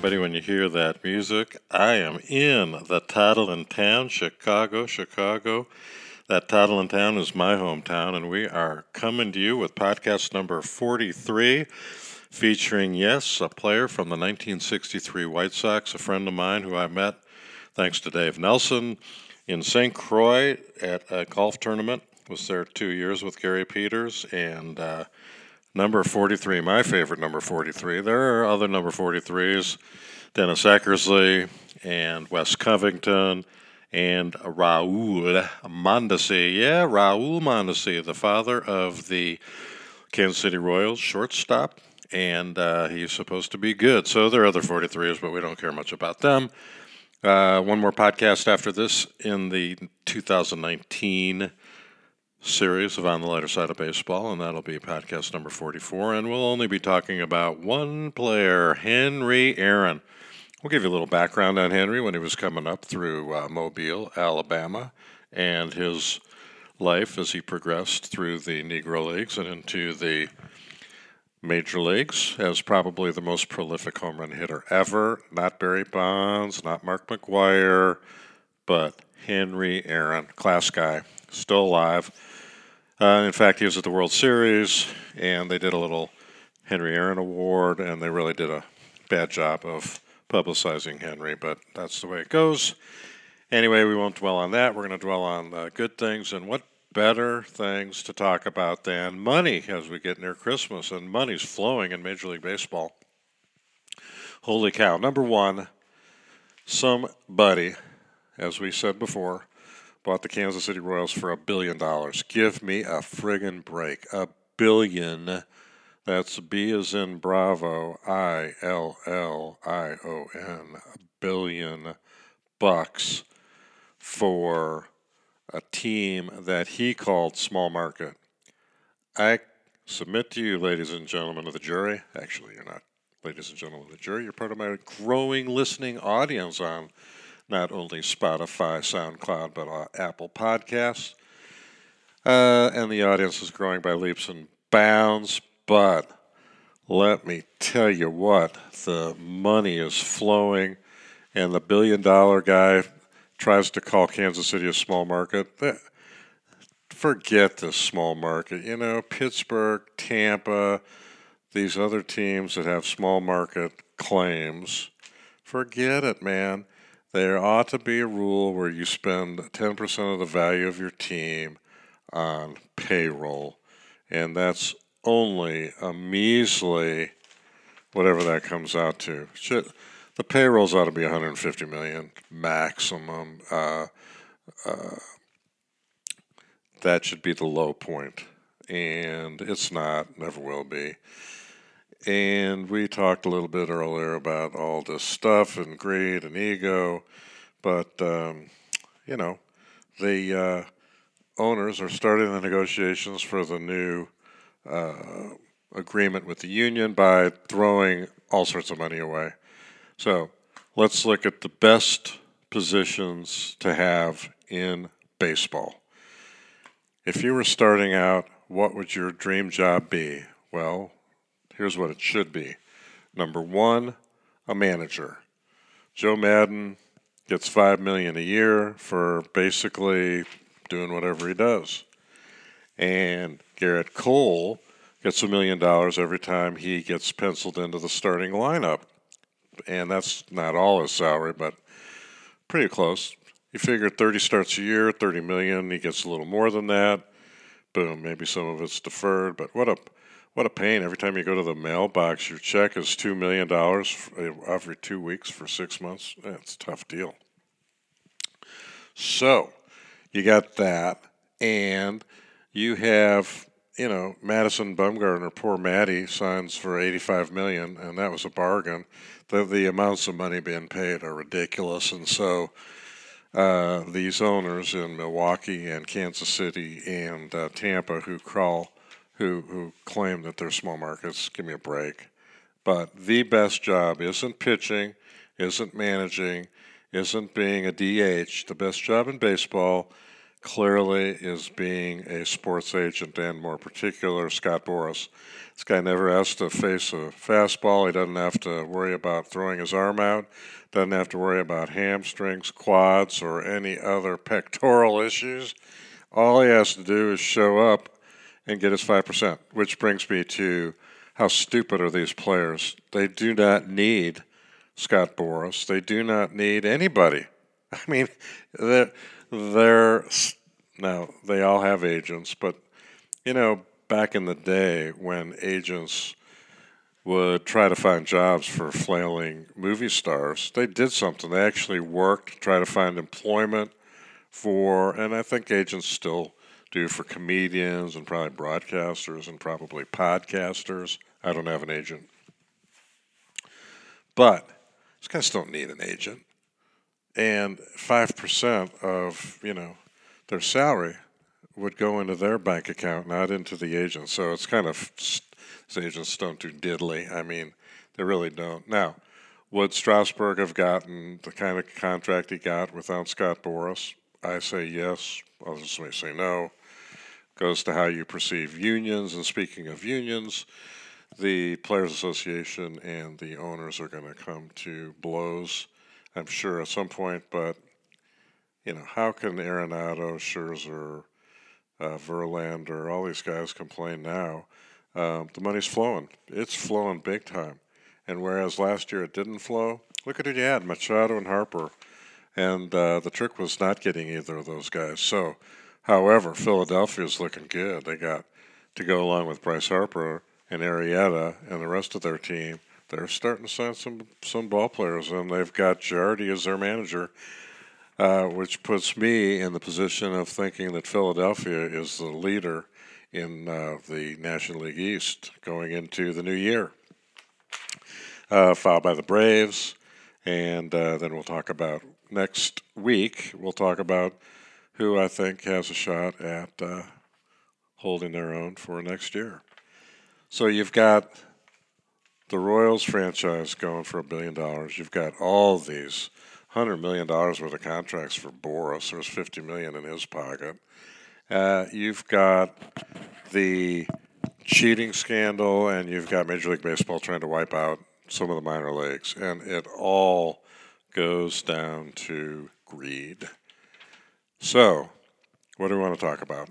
Everybody, when you hear that music, I am in the title in town, Chicago, Chicago. That title in town is my hometown, and we are coming to you with podcast number 43, featuring, yes, a player from the 1963 White Sox, a friend of mine who I met thanks to Dave Nelson in St. Croix at a golf tournament. Was there two years with Gary Peters, and uh, Number 43, my favorite number 43. There are other number 43s Dennis Eckersley and Wes Covington and Raul Mondesi. Yeah, Raul Mondesi, the father of the Kansas City Royals shortstop, and uh, he's supposed to be good. So there are other 43s, but we don't care much about them. Uh, one more podcast after this in the 2019 series of On the Lighter Side of Baseball, and that'll be podcast number 44. And we'll only be talking about one player, Henry Aaron. We'll give you a little background on Henry when he was coming up through uh, Mobile, Alabama, and his life as he progressed through the Negro Leagues and into the major leagues as probably the most prolific home run hitter ever. Not Barry Bonds, not Mark McGwire, but Henry Aaron, class guy, still alive uh, in fact, he was at the World Series, and they did a little Henry Aaron Award, and they really did a bad job of publicizing Henry, but that's the way it goes. Anyway, we won't dwell on that. We're going to dwell on uh, good things, and what better things to talk about than money as we get near Christmas, and money's flowing in Major League Baseball. Holy cow. Number one, somebody, as we said before, bought the Kansas City Royals for a billion dollars. Give me a friggin' break. A billion. That's B as in Bravo, I L L I O N. A billion bucks for a team that he called small market. I submit to you, ladies and gentlemen of the jury. Actually, you're not ladies and gentlemen of the jury. You're part of my growing listening audience on not only Spotify, SoundCloud, but uh, Apple Podcasts. Uh, and the audience is growing by leaps and bounds. But let me tell you what, the money is flowing, and the billion dollar guy tries to call Kansas City a small market. Forget this small market. You know, Pittsburgh, Tampa, these other teams that have small market claims. Forget it, man. There ought to be a rule where you spend 10% of the value of your team on payroll, and that's only a measly whatever that comes out to. Should, the payrolls ought to be 150 million maximum. Uh, uh, that should be the low point, and it's not. Never will be. And we talked a little bit earlier about all this stuff and greed and ego, but um, you know, the uh, owners are starting the negotiations for the new uh, agreement with the union by throwing all sorts of money away. So let's look at the best positions to have in baseball. If you were starting out, what would your dream job be? Well, Here's what it should be number one, a manager. Joe Maddon gets five million a year for basically doing whatever he does. And Gerrit Cole gets a million dollars every time he gets penciled into the starting lineup. And that's not all his salary, but pretty close. You figure 30 starts a year, 30 million, he gets a little more than that. Boom, maybe some of it's deferred, but what a what a pain. Every time you go to the mailbox, your check is $2 million every two weeks for six months. That's a tough deal. So, you got that. And you have, you know, Madison Bumgarner, poor Maddie, signs for 85 million, and that was a bargain. The, the amounts of money being paid are ridiculous. And so, uh, these owners in Milwaukee and Kansas City and uh, Tampa who crawl who who claim that they're small markets. Give me a break. But the best job isn't pitching, isn't managing, isn't being a DH. The best job in baseball clearly is being a sports agent and more particular Scott Boras. This guy never has to face a fastball. He doesn't have to worry about throwing his arm out. Doesn't have to worry about hamstrings, quads, or any other pectoral issues. All he has to do is show up and get his 5%, which brings me to how stupid are these players? They do not need Scott Boras. They do not need anybody. I mean, they're, they're now they all have agents, but you know, back in the day when agents would try to find jobs for flailing movie stars, they did something. They actually worked to try to find employment for, and I think agents still do for comedians and probably broadcasters and probably podcasters. I don't have an agent. But these guys don't need an agent. And 5% of, you know, their salary would go into their bank account, not into the agent. So it's kind of, these agents don't do diddly. I mean, they really don't. Now, would Strasburg have gotten the kind of contract he got without Scott Boras? I say yes. Others may say no. Goes to how you perceive unions. And speaking of unions, the Players Association and the owners are going to come to blows, I'm sure, at some point. But, you know, how can Arenado, Scherzer, uh, Verlander, all these guys complain now? Um, the money's flowing. It's flowing big time. And whereas last year it didn't flow, look at who you had Machado and Harper. And uh, the trick was not getting either of those guys. So, however, Philadelphia is looking good. They got to go along with Bryce Harper and Arrieta and the rest of their team. They're starting to sign some some ball players, and they've got Girardi as their manager, uh, which puts me in the position of thinking that Philadelphia is the leader in uh, the National League East going into the new year. Uh, followed by the Braves, and uh, then we'll talk about next week. We'll talk about who I think has a shot at uh, holding their own for next year. So you've got the Royals franchise going for a billion dollars. You've got all these hundred million dollars worth of contracts for Boras. There's fifty million in his pocket. Uh, you've got the cheating scandal, and you've got Major League Baseball trying to wipe out some of the minor leagues, and it all goes down to greed. So, what do we want to talk about?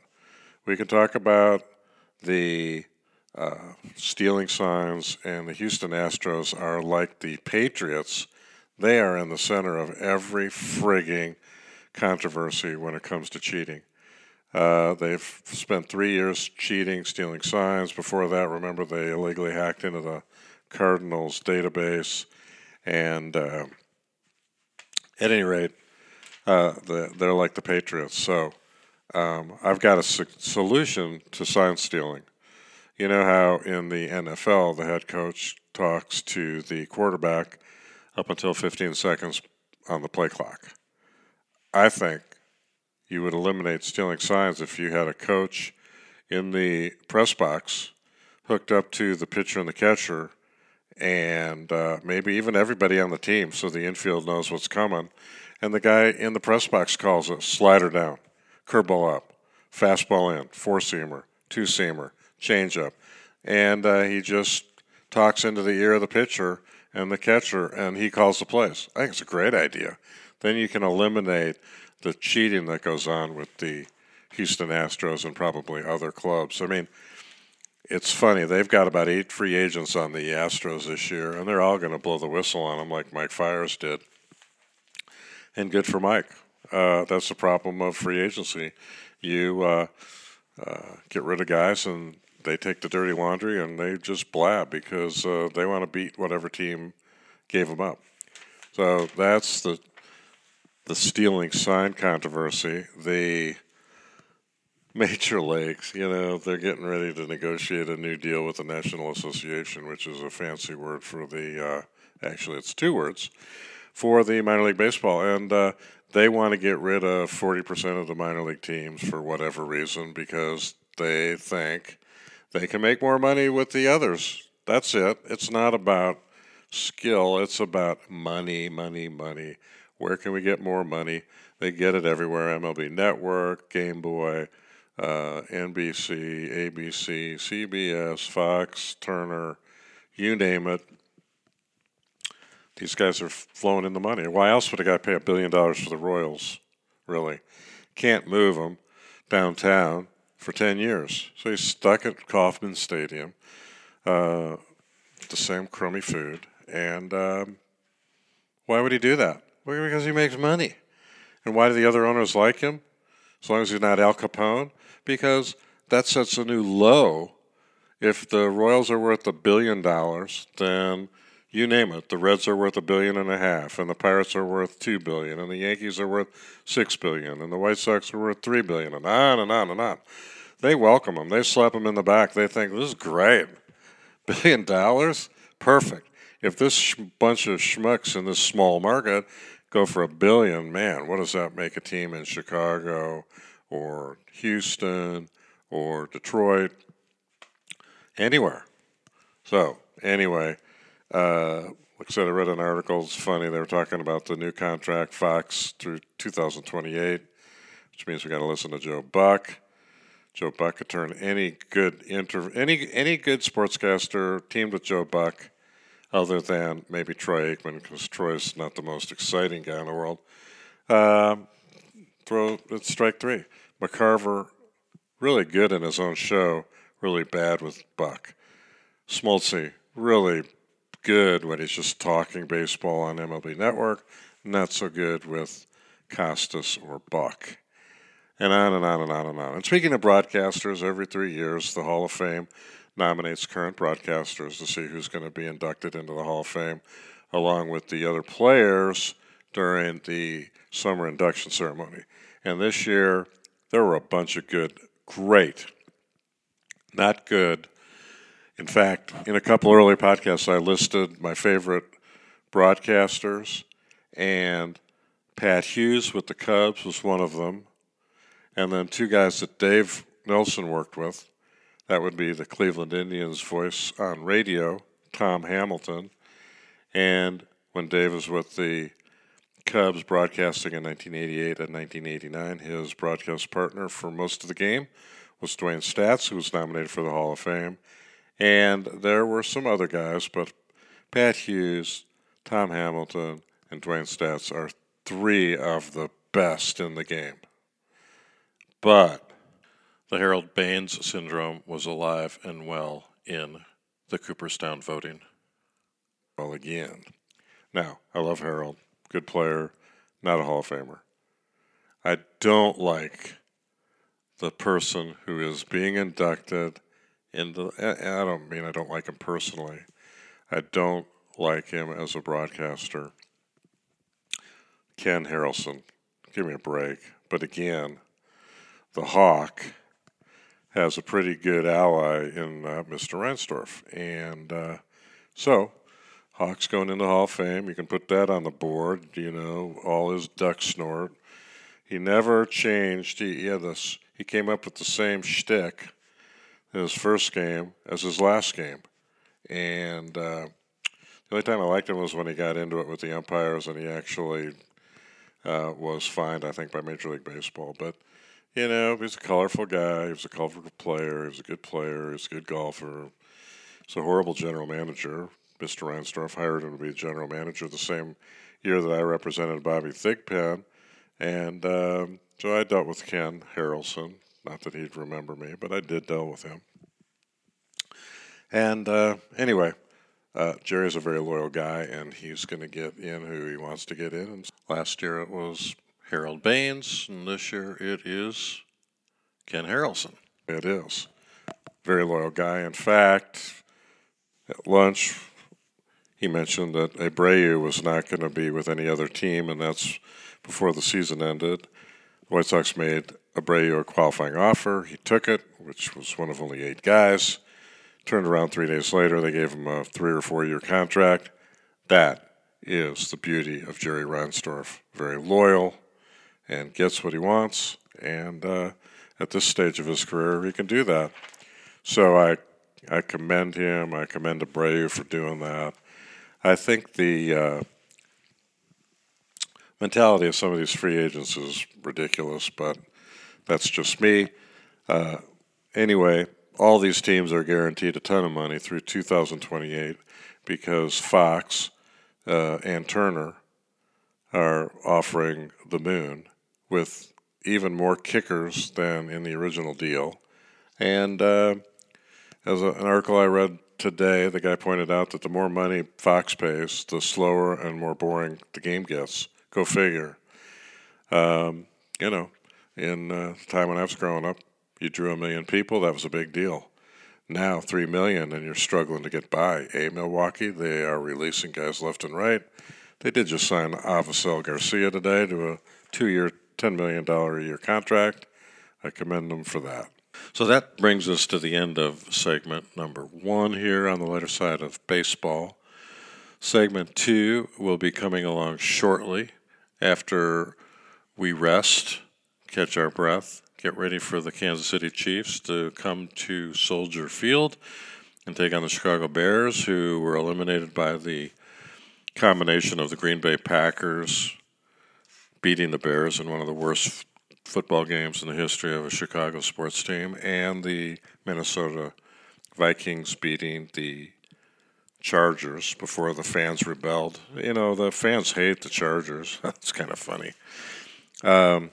We can talk about the uh, stealing signs, and the Houston Astros are like the Patriots. They are in the center of every frigging controversy when it comes to cheating. Uh, they've spent three years cheating, stealing signs. Before that, remember, they illegally hacked into the Cardinals database. And uh, at any rate, uh, the, they're like the Patriots. So um, I've got a su- solution to sign stealing. You know how in the NFL, the head coach talks to the quarterback up until 15 seconds on the play clock. I think you would eliminate stealing signs if you had a coach in the press box hooked up to the pitcher and the catcher, and uh, maybe even everybody on the team so the infield knows what's coming. And the guy in the press box calls it slider down, curveball up, fastball in, four seamer, two seamer changeup, and uh, he just talks into the ear of the pitcher and the catcher, and he calls the plays. I think it's a great idea. Then you can eliminate the cheating that goes on with the Houston Astros and probably other clubs. I mean, it's funny. They've got about eight free agents on the Astros this year, and they're all going to blow the whistle on them like Mike Fiers did. And good for Mike. Uh, that's the problem of free agency. You uh, uh, get rid of guys, and they take the dirty laundry and they just blab because uh, they want to beat whatever team gave them up. So that's the the stealing sign controversy. The major leagues, you know, they're getting ready to negotiate a new deal with the National Association, which is a fancy word for the. Uh, actually, it's two words for the minor league baseball, and uh, they want to get rid of forty percent of the minor league teams for whatever reason because they think they can make more money with the others. That's it. It's not about skill, it's about money, money, money. Where can we get more money? They get it everywhere MLB Network, Game Boy, uh, NBC, ABC, CBS, Fox, Turner, you name it. These guys are flowing in the money. Why else would a guy pay a billion dollars for the Royals? Really? Can't move them downtown for 10 years. So he's stuck at Kauffman Stadium, uh, the same crummy food. And um, why would he do that? Well, because he makes money. And why do the other owners like him? As long as he's not Al Capone? Because that sets a new low. If the Royals are worth a billion dollars, then you name it. The Reds are worth a billion and a half, and the Pirates are worth two billion, and the Yankees are worth six billion, and the White Sox are worth three billion, and on and on and on. They welcome them. They slap them in the back. They think this is great. Billion dollars, perfect. If this sh- bunch of schmucks in this small market go for a billion, man, what does that make a team in Chicago or Houston or Detroit? Anywhere. So anyway uh, like I said, I read an article. It's funny. They were talking about the new contract, Fox through 2028, which means we got to listen to Joe Buck. Joe Buck could turn any good inter any any good sportscaster teamed with Joe Buck, other than maybe Troy Aikman, because Troy's not the most exciting guy in the world. Um, throw it's strike three. McCarver, really good in his own show, really bad with Buck. Smoltzy, really good when he's just talking baseball on MLB Network, not so good with Costas or Buck. And on and on and on and on. And speaking of broadcasters, every three years, the Hall of Fame nominates current broadcasters to see who's going to be inducted into the Hall of Fame, along with the other players during the summer induction ceremony. And this year, there were a bunch of good, great, not good, in fact, in a couple early podcasts, I listed my favorite broadcasters, and Pat Hughes with the Cubs was one of them. And then two guys that Dave Nelson worked with. That would be the Cleveland Indians voice on radio, Tom Hamilton. And when Dave was with the Cubs broadcasting in 1988 and 1989, his broadcast partner for most of the game was Dewayne Staats, who was nominated for the Hall of Fame. And there were some other guys, but Pat Hughes, Tom Hamilton, and Dewayne Staats are three of the best in the game. But the Harold Baines syndrome was alive and well in the Cooperstown voting. Well, again. Now, I love Harold. Good player, not a Hall of Famer. I don't like the person who is being inducted in the. I don't mean I don't like him personally. I don't like him as a broadcaster. Ken Harrelson, give me a break. But again, the Hawk has a pretty good ally in uh, Mr. Reinsdorf. And uh, so, Hawk's going into Hall of Fame. You can put that on the board, you know, all his duck snort. He never changed. He, he this, he came up with the same shtick his first game as his last game. And uh, the only time I liked him was when he got into it with the umpires and he actually uh, was fined, I think, by Major League Baseball. But, you know, he's a colorful guy. He was a colorful player. He was a good player. He's a good golfer. He's a horrible general manager. Mr. Reinsdorf hired him to be general manager the same year that I represented Bobby Thigpen. And um, so I dealt with Ken Harrelson, not that he'd remember me, but I did deal with him. And uh, anyway, uh, Jerry's a very loyal guy, and he's going to get in who he wants to get in. And last year it was Harold Baines, and this year it is Ken Harrelson. It is. Very loyal guy. In fact, at lunch, he mentioned that Abreu was not going to be with any other team, and that's before the season ended. The White Sox made Abreu a qualifying offer. He took it, which was one of only eight guys. Turned around three days later, they gave him a three or four year contract. That is the beauty of Jerry Reinsdorf. Very loyal and gets what he wants. And uh, at this stage of his career, he can do that. So I, I commend him. I commend Abreu for doing that. I think the uh, mentality of some of these free agents is ridiculous, but that's just me. Uh, anyway, all these teams are guaranteed a ton of money through 2028 because Fox uh, and Turner are offering the moon with even more kickers than in the original deal. And uh, as a, an article I read today, the guy pointed out that the more money Fox pays, the slower and more boring the game gets. Go figure. Um, you know, in uh, the time when I was growing up, you drew a million people, that was a big deal. Now, three million, and you're struggling to get by. A Milwaukee, they are releasing guys left and right. They did just sign Avisail Garcia today to a two year, $10 million a year contract. I commend them for that. So that brings us to the end of segment number one here on the lighter side of baseball. Segment two will be coming along shortly after we rest, catch our breath, get ready for the Kansas City Chiefs to come to Soldier Field and take on the Chicago Bears, who were eliminated by the combination of the Green Bay Packers beating the Bears in one of the worst football games in the history of a Chicago sports team, and the Minnesota Vikings beating the Chargers before the fans rebelled. You know, the fans hate the Chargers. That's kind of funny. Um,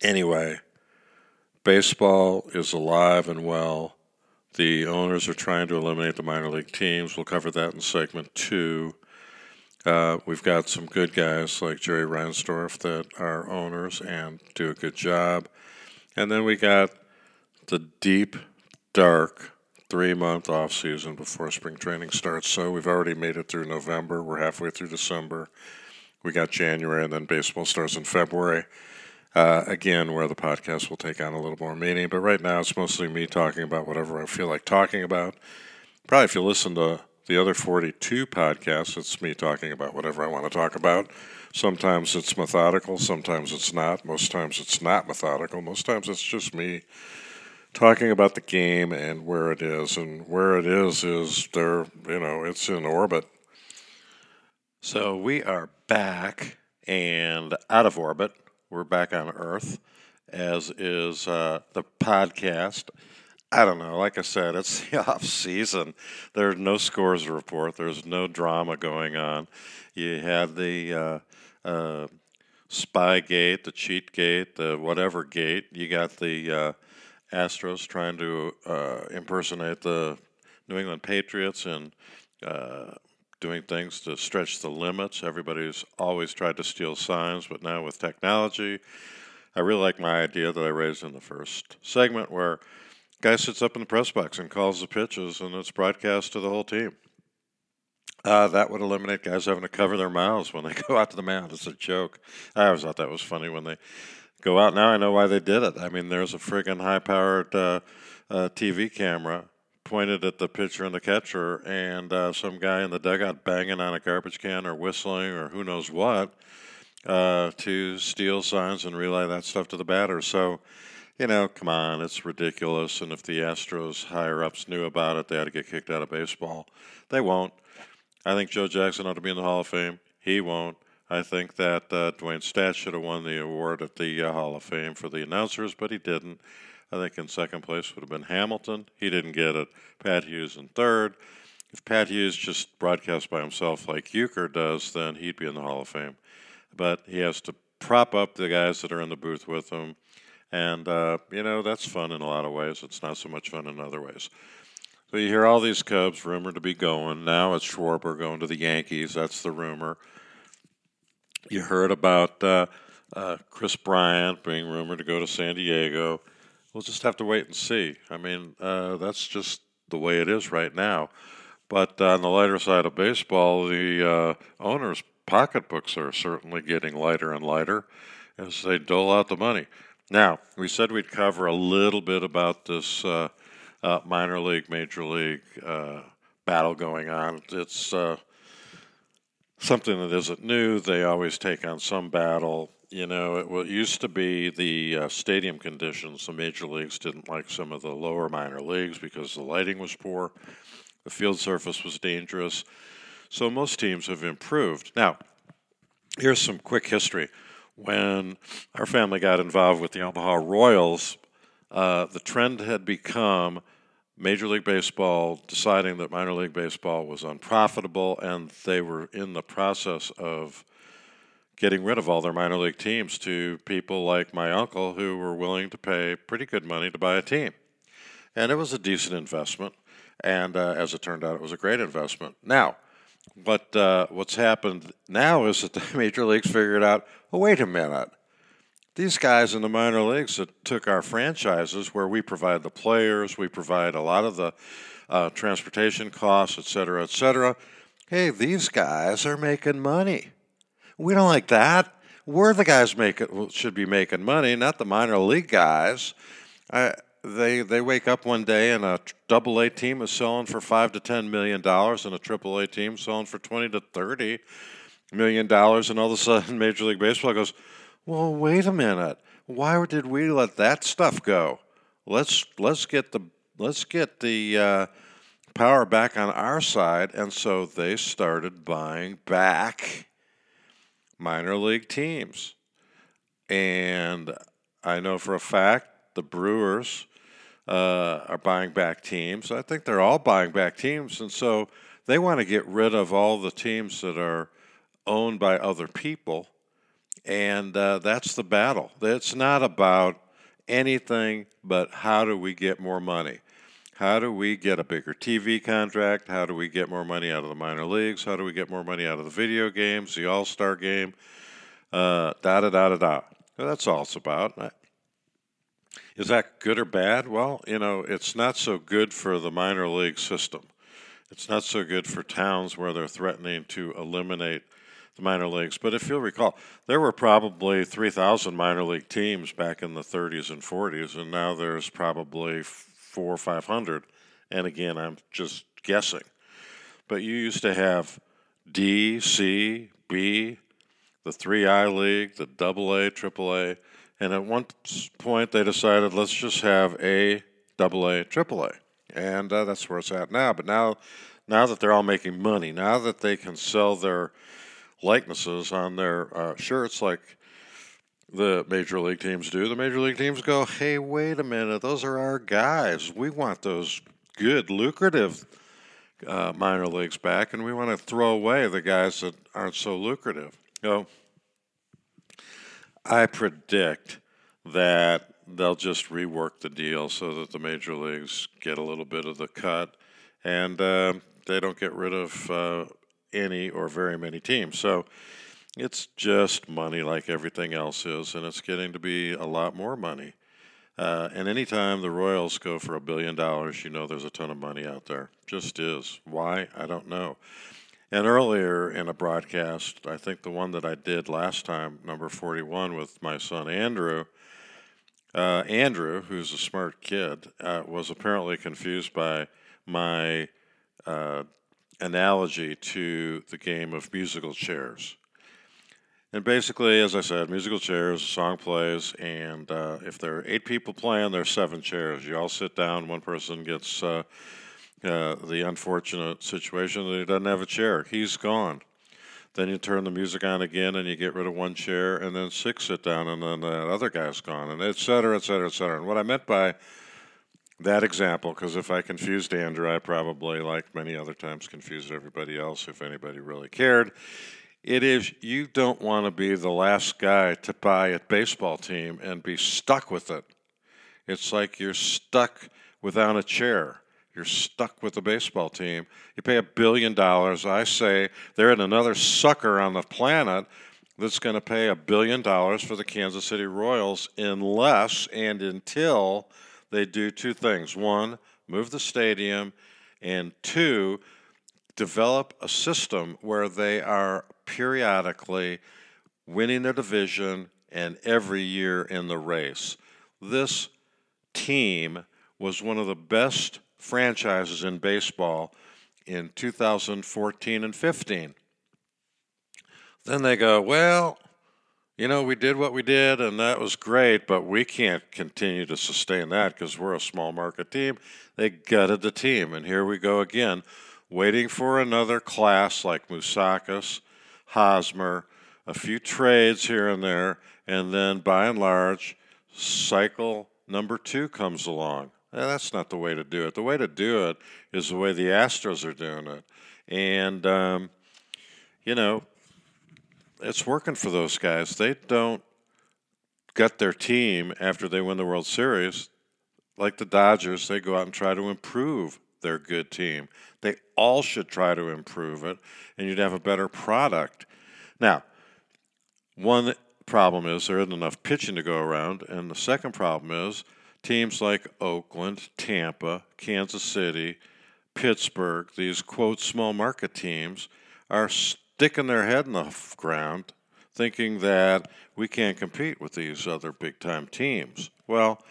anyway, baseball is alive and well. The owners are trying to eliminate the minor league teams. We'll cover that in segment two. Uh, we've got some good guys like Jerry Reinsdorf that are owners and do a good job. And then we got the deep, dark three month off season before spring training starts. So we've already made it through November. We're halfway through December. We got January, and then baseball starts in February. Uh, again, where the podcast will take on a little more meaning. But right now, it's mostly me talking about whatever I feel like talking about. Probably if you listen to the other 42 podcasts, it's me talking about whatever I want to talk about. Sometimes it's methodical, sometimes it's not. Most times it's not methodical. Most times it's just me talking about the game and where it is. And where it is is there, you know, it's in orbit. So we are back and out of orbit. We're back on Earth, as is uh, the podcast. I don't know. Like I said, it's the off season. There's no scores to report. There's no drama going on. You had the uh, uh, spy gate, the cheat gate, the whatever gate. You got the uh, Astros trying to uh, impersonate the New England Patriots and uh, doing things to stretch the limits. Everybody's always tried to steal signs, but now with technology, I really like my idea that I raised in the first segment where guy sits up in the press box and calls the pitches, and it's broadcast to the whole team. Uh, that would eliminate guys having to cover their mouths when they go out to the mound. It's a joke. I always thought that was funny when they go out. Now I know why they did it. I mean, there's a friggin' high-powered uh, uh, TV camera pointed at the pitcher and the catcher, and uh, some guy in the dugout banging on a garbage can or whistling or who knows what uh, to steal signs and relay that stuff to the batter. So you know, come on, it's ridiculous. And if the Astros higher ups knew about it, they had to get kicked out of baseball. They won't. I think Joe Jackson ought to be in the Hall of Fame. He won't. I think that uh, Dewayne Staats should have won the award at the uh, Hall of Fame for the announcers, but he didn't. I think in second place would have been Hamilton. He didn't get it. Pat Hughes in third. If Pat Hughes just broadcast by himself like Uecker does, then he'd be in the Hall of Fame. But he has to prop up the guys that are in the booth with him and, uh, you know, that's fun in a lot of ways. It's not so much fun in other ways. So you hear all these Cubs rumored to be going. Now it's Schwarber going to the Yankees. That's the rumor. You heard about uh, uh, Kris Bryant being rumored to go to San Diego. We'll just have to wait and see. I mean, uh, that's just the way it is right now. But on the lighter side of baseball, the uh, owners' pocketbooks are certainly getting lighter and lighter as they dole out the money. Now, we said we'd cover a little bit about this uh, uh, minor league, major league battle going on. It's something that isn't new. They always take on some battle. You know, it used to be the uh, stadium conditions. The major leagues didn't like some of the lower minor leagues because the lighting was poor, the field surface was dangerous. So most teams have improved. Now, here's some quick history. When our family got involved with the Omaha Royals, uh, the trend had become Major League Baseball deciding that minor league baseball was unprofitable, and they were in the process of getting rid of all their minor league teams to people like my uncle who were willing to pay pretty good money to buy a team. And it was a decent investment, and uh, as it turned out, it was a great investment. Now, what uh, what's happened now is that the major leagues figured out, oh, wait a minute these guys in the minor leagues that took our franchises where we provide the players, we provide a lot of the uh, transportation costs, et cetera, et cetera. Hey, these guys are making money. We don't like that. We're the guys making should be making money, not the minor league guys. I, they they wake up one day and a double A team is selling for five to ten million dollars, and a triple A team selling for twenty to thirty million dollars, and all of a sudden Major League Baseball goes, well, wait a minute. Why did we let that stuff go? Let's let's get the let's get the uh, power back on our side, and so they started buying back minor league teams. And I know for a fact the Brewers uh, are buying back teams. I think they're all buying back teams, and so they want to get rid of all the teams that are owned by other people and uh, that's the battle. It's not about anything but how do we get more money? How do we get a bigger TV contract? How do we get more money out of the minor leagues? How do we get more money out of the video games, the All Star game? Uh, da da da da da. That's all it's about. Is that good or bad? Well, you know, it's not so good for the minor league system. It's not so good for towns where they're threatening to eliminate the minor leagues. But if you'll recall, there were probably 3,000 minor league teams back in the 30s and 40s, and now there's probably four or 500. And again, I'm just guessing. But you used to have D, C, B, the 3I League, the AA, AAA, and at one point they decided let's just have A, AA, AAA. And uh, that's where it's at now. But now, now that they're all making money, now that they can sell their likenesses on their uh, shirts like the major league teams do. The major league teams go, hey, wait a minute, those are our guys. We want those good, lucrative uh, minor leagues back, and we want to throw away the guys that aren't so lucrative. So I predict that they'll just rework the deal so that the major leagues get a little bit of the cut and uh, they don't get rid of uh, any or very many teams. So it's just money like everything else is, and it's getting to be a lot more money. Uh, and anytime the Royals go for a billion dollars, you know there's a ton of money out there. Just is. Why? I don't know. And earlier in a broadcast, I think the one that I did last time, number 41, with my son Andrew, uh, Andrew, who's a smart kid, uh, was apparently confused by my uh, analogy to the game of musical chairs. And basically, as I said, musical chairs, song plays, and uh, if there are eight people playing, there's seven chairs. You all sit down, one person gets uh, uh, the unfortunate situation that he doesn't have a chair. He's gone. Then you turn the music on again and you get rid of one chair, and then six sit down, and then the other guy's gone, and et cetera, et cetera, et cetera. And what I meant by that example because if I confused Andrew, I probably, like many other times, confused everybody else if anybody really cared. It is you don't want to be the last guy to buy a baseball team and be stuck with it. It's like you're stuck without a chair. You're stuck with the baseball team. You pay a billion dollars. I say there ain't another sucker on the planet that's going to pay a billion dollars for the Kansas City Royals unless and until they do two things one, move the stadium, and two, develop a system where they are periodically winning their division and every year in the race. This team was one of the best franchises in baseball in 2014 and 15. Then they go, well, you know, we did what we did, and that was great, but we can't continue to sustain that because we're a small market team. They gutted the team, and here we go again, waiting for another class like Moustakas, Hosmer, a few trades here and there, and then by and large, cycle number two comes along. that's not the way to do it. The way to do it is the way the Astros are doing it. And, um, you know, it's working for those guys. They don't gut their team after they win the World Series like the Dodgers. They go out and try to improve their good team. They all should try to improve it, and you'd have a better product. Now, one problem is there isn't enough pitching to go around, and the second problem is teams like Oakland, Tampa, Kansas City, Pittsburgh, these quote small market teams, are sticking their head in the ground thinking that we can't compete with these other big time teams. Well,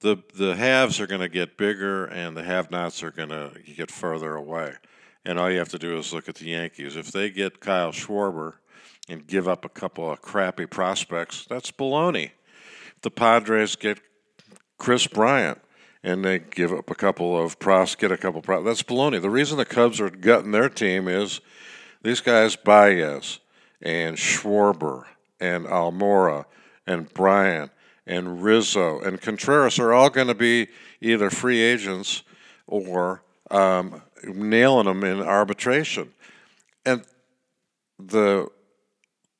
the the haves are going to get bigger and the have-nots are going to get further away. And all you have to do is look at the Yankees. If they get Kyle Schwarber and give up a couple of crappy prospects, that's baloney. If the Padres get Kris Bryant and they give up a couple of pros, get a couple of pros, that's baloney. The reason the Cubs are gutting their team is these guys, Baez and Schwarber and Almora and Bryant and Rizzo and Contreras are all going to be either free agents or um, nailing them in arbitration. And the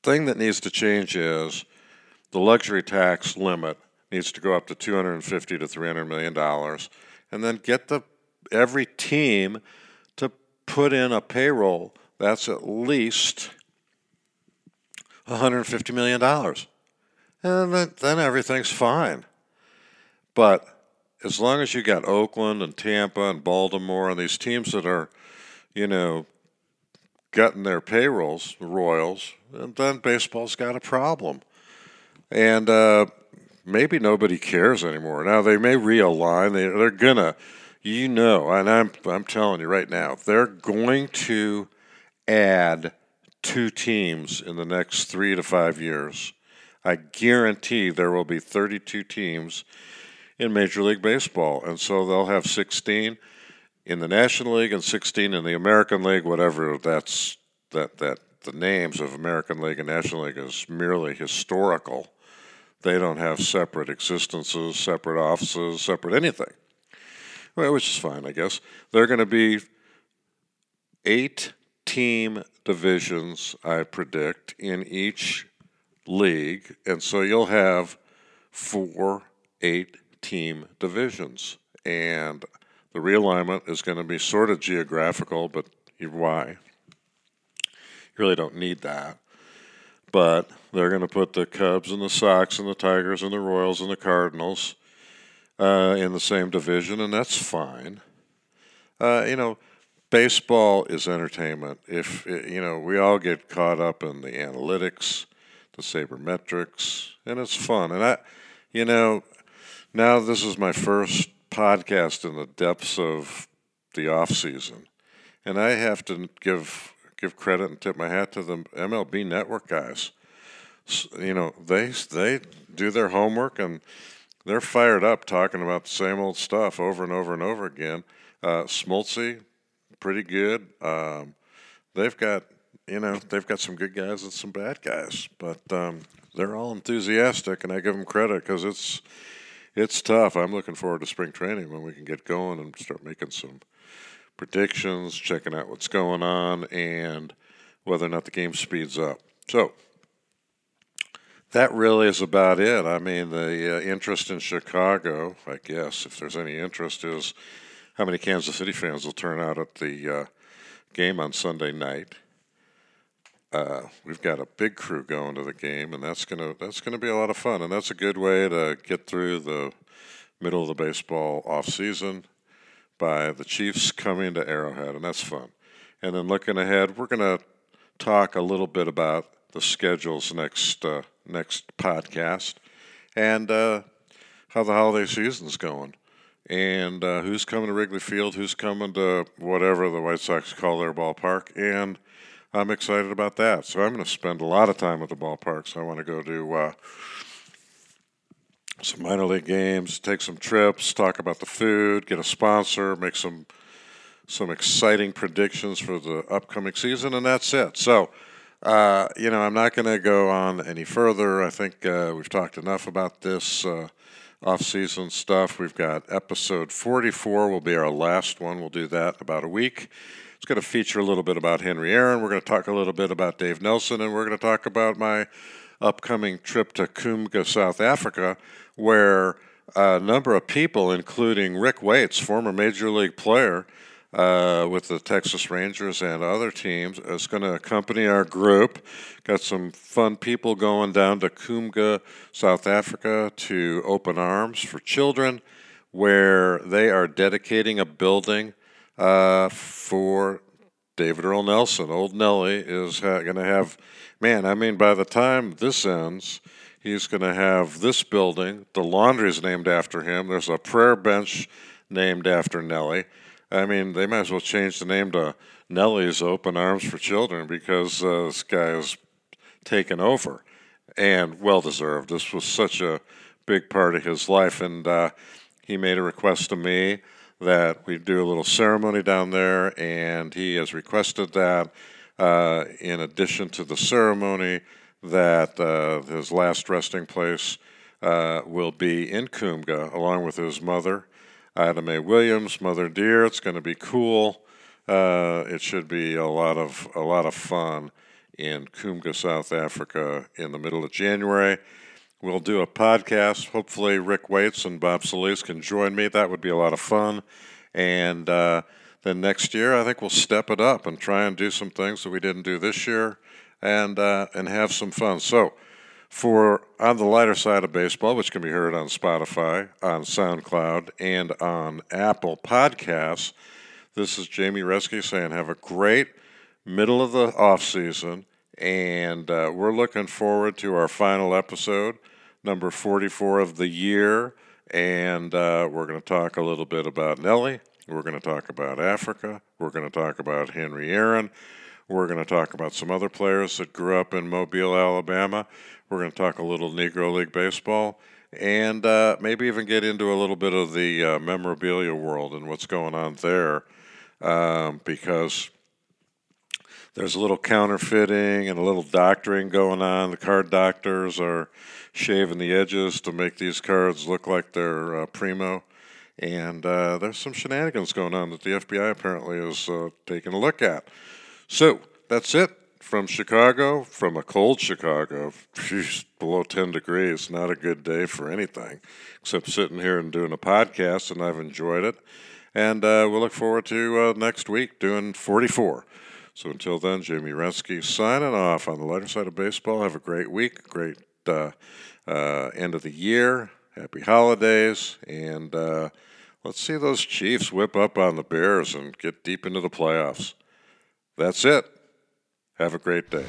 thing that needs to change is the luxury tax limit needs to go up to 250 to 300 million dollars and then get the every team to put in a payroll that's at least 150 million dollars and then everything's fine but as long as you got Oakland and Tampa and Baltimore and these teams that are you know getting their payrolls, the Royals, and then baseball's got a problem. And uh, maybe nobody cares anymore. Now they may realign. They, they're gonna, you know, and I'm I'm telling you right now, they're going to add two teams in the next three to five years. I guarantee there will be 32 teams in Major League Baseball, and so they'll have 16 in the National League and 16 in the American League, whatever that's that that the names of American League and National League is merely historical. They don't have separate existences, separate offices, separate anything. Well, which is fine, I guess. They're going to be eight team divisions, I predict, in each league. And so you'll have four eight team divisions. And the realignment is going to be sort of geographical, but why? You really don't need that. But they're going to put the Cubs and the Sox and the Tigers and the Royals and the Cardinals uh, in the same division, and that's fine. Uh, you know, baseball is entertainment. If you know, we all get caught up in the analytics, the sabermetrics, and it's fun. And I, you know, now this is my first podcast in the depths of the off season, and I have to give give credit and tip my hat to the MLB Network guys. You know, they they do their homework and they're fired up talking about the same old stuff over and over and over again. Uh, Smoltzy, pretty good. Um, they've got you know they've got some good guys and some bad guys, but um, they're all enthusiastic, and I give them credit because it's it's tough. I'm looking forward to spring training when we can get going and start making some predictions, checking out what's going on, and whether or not the game speeds up. So that really is about it. I mean, the uh, interest in Chicago, I guess, if there's any interest, is how many Kansas City fans will turn out at the uh, game on Sunday night. Uh, we've got a big crew going to the game, and that's gonna that's gonna be a lot of fun, and that's a good way to get through the middle of the baseball off season by the Chiefs coming to Arrowhead, and that's fun. And then looking ahead, we're to talk a little bit about the schedules next uh, next podcast and uh, how the holiday season's going and uh, who's coming to Wrigley Field, who's coming to whatever the White Sox call their ballpark, and I'm excited about that. So I'm going to spend a lot of time at the ballpark. So I want to go to uh, some minor league games, take some trips, talk about the food, get a sponsor, make some some exciting predictions for the upcoming season, and that's it. So uh, you know, I'm not going to go on any further. I think uh, we've talked enough about this uh, off-season stuff. We've got episode 44 will be our last one. We'll do that about a week. It's going to feature a little bit about Henry Aaron. We're going to talk a little bit about Dave Nelson, and we're going to talk about my upcoming trip to Kumga, South Africa, where a number of people, including Rick Waits, former major league player, uh, with the Texas Rangers and other teams is going to accompany our group. Got some fun people going down to Kumga, South Africa to Open Arms for Children, where they are dedicating a building uh, for David Earl Nelson. Old Nelly is ha- going to have, man, I mean, by the time this ends, he's going to have this building. The laundry is named after him. There's a prayer bench named after Nelly. I mean, they might as well change the name to Nellie's Open Arms for Children because uh, this guy has taken over and well deserved. This was such a big part of his life, and uh, he made a request to me that we do a little ceremony down there, and he has requested that. Uh, in addition to the ceremony, that uh, his last resting place uh, will be in Kumga, along with his mother Ida Mae Williams, Mother Dear. It's going to be cool. Uh, it should be a lot of a lot of fun in Kumga, South Africa, in the middle of January. We'll do a podcast. Hopefully, Rick Waits and Bob Solis can join me. That would be a lot of fun. And uh, then next year, I think we'll step it up and try and do some things that we didn't do this year, and uh, and have some fun. So for On the Lighter Side of Baseball, which can be heard on Spotify, on SoundCloud, and on Apple Podcasts. This is Jamie Reske saying have a great middle of the off season, and uh, we're looking forward to our final episode, number 44 of the year, and uh, we're going to talk a little bit about Nelly. We're going to talk about Africa. We're going to talk about Henry Aaron. We're going to talk about some other players that grew up in Mobile, Alabama. We're going to talk a little Negro League Baseball and uh, maybe even get into a little bit of the uh, memorabilia world and what's going on there um, because there's a little counterfeiting and a little doctoring going on. The card doctors are shaving the edges to make these cards look like they're uh, primo. And uh, there's some shenanigans going on that the FBI apparently is uh, taking a look at. So that's it from Chicago, from a cold Chicago, below 10 degrees, not a good day for anything except sitting here and doing a podcast, and I've enjoyed it. And uh, we'll look forward to uh, next week doing 44. So until then, Jamie Reske signing off on the lighter side of baseball. Have a great week, great uh, uh end of the year. Happy holidays. And uh, let's see those Chiefs whip up on the Bears and get deep into the playoffs. That's it. Have a great day.